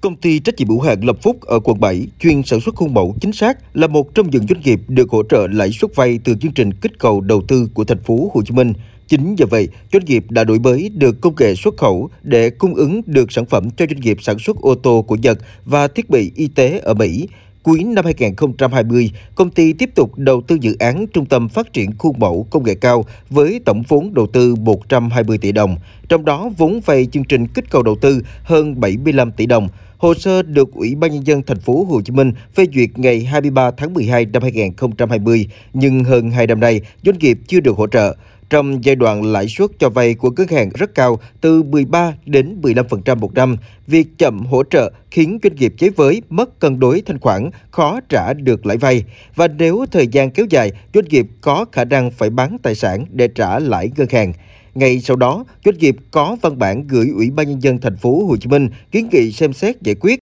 Công ty trách nhiệm hữu hạn Lập Phúc ở quận 7 chuyên sản xuất khuôn mẫu chính xác là một trong những doanh nghiệp được hỗ trợ lãi suất vay từ chương trình kích cầu đầu tư của thành phố Hồ Chí Minh. Chính vì vậy, doanh nghiệp đã đổi mới được công nghệ xuất khẩu để cung ứng được sản phẩm cho doanh nghiệp sản xuất ô tô của Nhật và thiết bị y tế ở Mỹ. Cuối năm 2020, công ty tiếp tục đầu tư dự án Trung tâm Phát triển Khuôn mẫu Công nghệ cao với tổng vốn đầu tư 120 tỷ đồng, trong đó vốn vay chương trình kích cầu đầu tư hơn 75 tỷ đồng. Hồ sơ được Ủy ban nhân dân thành phố Hồ Chí Minh phê duyệt ngày 23 tháng 12 năm 2020, nhưng hơn 2 năm nay, doanh nghiệp chưa được hỗ trợ. Trong giai đoạn lãi suất cho vay của ngân hàng rất cao từ 13 đến 15% một năm, việc chậm hỗ trợ khiến doanh nghiệp chế với mất cân đối thanh khoản, khó trả được lãi vay. Và nếu thời gian kéo dài, doanh nghiệp có khả năng phải bán tài sản để trả lãi ngân hàng. Ngay sau đó, doanh nghiệp có văn bản gửi Ủy ban nhân dân thành phố Hồ Chí Minh kiến nghị xem xét giải quyết.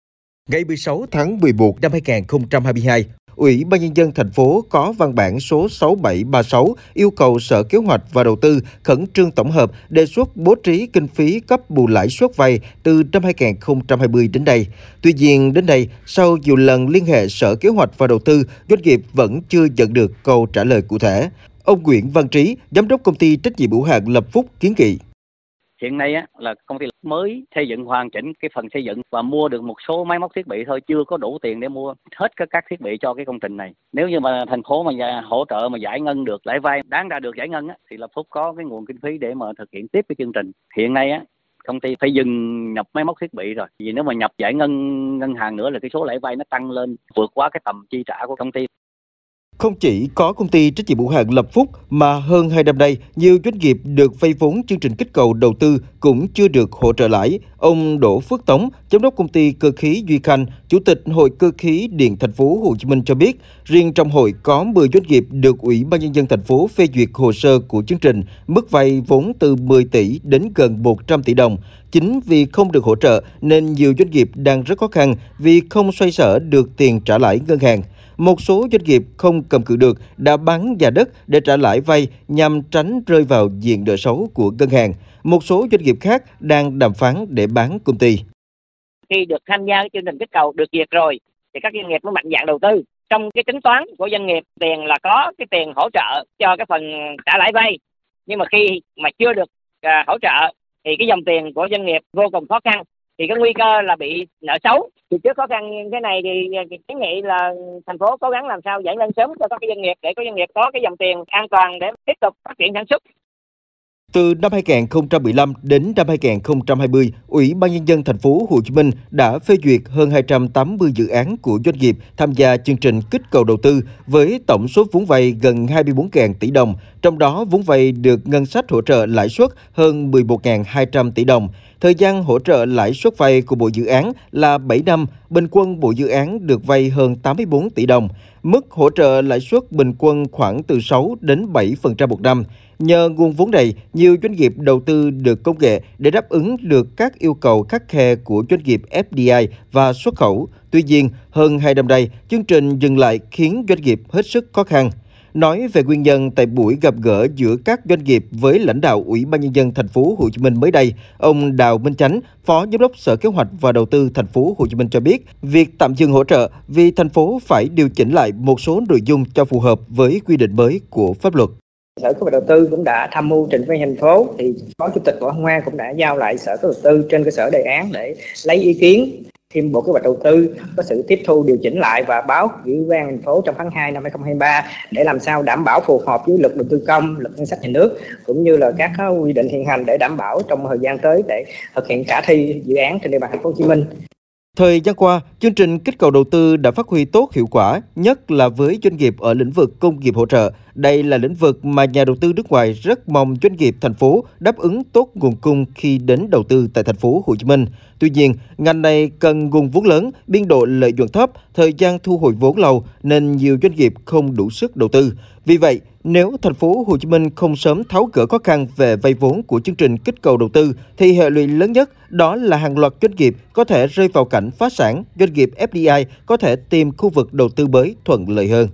Ngày 16 tháng 11 năm 2022, Ủy ban nhân dân thành phố có văn bản số 6736 yêu cầu Sở Kế hoạch và Đầu tư khẩn trương tổng hợp đề xuất bố trí kinh phí cấp bù lãi suất vay từ năm 2020 đến đây. Tuy nhiên đến đây, sau nhiều lần liên hệ Sở Kế hoạch và Đầu tư, doanh nghiệp vẫn chưa nhận được câu trả lời cụ thể. Ông Nguyễn Văn Trí, giám đốc công ty trách nhiệm hữu hạn Lập Phúc kiến nghị. Hiện nay á, là công ty mới xây dựng hoàn chỉnh cái phần xây dựng và mua được một số máy móc thiết bị thôi chưa có đủ tiền để mua hết các các thiết bị cho cái công trình này. Nếu như mà thành phố mà hỗ trợ mà giải ngân được lãi vay đáng ra được giải ngân á, thì lập phúc có cái nguồn kinh phí để mà thực hiện tiếp cái chương trình. Hiện nay á công ty phải dừng nhập máy móc thiết bị rồi. Vì nếu mà nhập giải ngân ngân hàng nữa là cái số lãi vay nó tăng lên vượt quá cái tầm chi trả của công ty không chỉ có công ty trách nhiệm hữu hạn Lập Phúc mà hơn hai năm nay, nhiều doanh nghiệp được vay vốn chương trình kích cầu đầu tư cũng chưa được hỗ trợ lãi. Ông Đỗ Phước Tống, giám đốc công ty cơ khí Duy Khanh, chủ tịch Hội cơ khí điện thành phố Hồ Chí Minh cho biết, riêng trong hội có 10 doanh nghiệp được Ủy ban nhân dân thành phố phê duyệt hồ sơ của chương trình, mức vay vốn từ 10 tỷ đến gần 100 tỷ đồng. Chính vì không được hỗ trợ nên nhiều doanh nghiệp đang rất khó khăn vì không xoay sở được tiền trả lãi ngân hàng một số doanh nghiệp không cầm cự được đã bán nhà đất để trả lãi vay nhằm tránh rơi vào diện nợ xấu của ngân hàng. Một số doanh nghiệp khác đang đàm phán để bán công ty. Khi được tham gia chương trình kích cầu được duyệt rồi thì các doanh nghiệp mới mạnh dạng đầu tư. Trong cái tính toán của doanh nghiệp tiền là có cái tiền hỗ trợ cho cái phần trả lãi vay. Nhưng mà khi mà chưa được à, hỗ trợ thì cái dòng tiền của doanh nghiệp vô cùng khó khăn thì cái nguy cơ là bị nợ xấu thì trước khó khăn như thế này thì à, kiến nghị là thành phố cố gắng làm sao giải ngân sớm cho các doanh nghiệp để các doanh nghiệp có cái dòng tiền an toàn để tiếp tục phát triển sản xuất từ năm 2015 đến năm 2020, Ủy ban nhân dân thành phố Hồ Chí Minh đã phê duyệt hơn 280 dự án của doanh nghiệp tham gia chương trình kích cầu đầu tư với tổng số vốn vay gần 24.000 tỷ đồng, trong đó vốn vay được ngân sách hỗ trợ lãi suất hơn 11.200 tỷ đồng. Thời gian hỗ trợ lãi suất vay của bộ dự án là 7 năm, bình quân bộ dự án được vay hơn 84 tỷ đồng. Mức hỗ trợ lãi suất bình quân khoảng từ 6 đến 7% một năm. Nhờ nguồn vốn này, nhiều doanh nghiệp đầu tư được công nghệ để đáp ứng được các yêu cầu khắc khe của doanh nghiệp FDI và xuất khẩu. Tuy nhiên, hơn hai năm nay, chương trình dừng lại khiến doanh nghiệp hết sức khó khăn. Nói về nguyên nhân tại buổi gặp gỡ giữa các doanh nghiệp với lãnh đạo Ủy ban nhân dân thành phố Hồ Chí Minh mới đây, ông Đào Minh Chánh, Phó Giám đốc Sở Kế hoạch và Đầu tư thành phố Hồ Chí Minh cho biết, việc tạm dừng hỗ trợ vì thành phố phải điều chỉnh lại một số nội dung cho phù hợp với quy định mới của pháp luật. Sở Kế hoạch Đầu tư cũng đã tham mưu trình với thành phố thì Phó Chủ tịch Võ Hoa cũng đã giao lại Sở Kế hoạch Đầu tư trên cơ sở đề án để lấy ý kiến thêm Bộ Kế hoạch Đầu tư có sự tiếp thu điều chỉnh lại và báo gửi ban thành phố trong tháng 2 năm 2023 để làm sao đảm bảo phù hợp với luật đầu tư công, luật ngân sách nhà nước cũng như là các quy định hiện hành để đảm bảo trong thời gian tới để thực hiện khả thi dự án trên địa bàn thành phố Hồ Chí Minh. Thời gian qua, chương trình kích cầu đầu tư đã phát huy tốt hiệu quả, nhất là với doanh nghiệp ở lĩnh vực công nghiệp hỗ trợ. Đây là lĩnh vực mà nhà đầu tư nước ngoài rất mong doanh nghiệp thành phố đáp ứng tốt nguồn cung khi đến đầu tư tại thành phố Hồ Chí Minh. Tuy nhiên, ngành này cần nguồn vốn lớn, biên độ lợi nhuận thấp, thời gian thu hồi vốn lâu nên nhiều doanh nghiệp không đủ sức đầu tư. Vì vậy, nếu thành phố Hồ Chí Minh không sớm tháo gỡ khó khăn về vay vốn của chương trình kích cầu đầu tư thì hệ lụy lớn nhất đó là hàng loạt doanh nghiệp có thể rơi vào cảnh phá sản, doanh nghiệp FDI có thể tìm khu vực đầu tư mới thuận lợi hơn.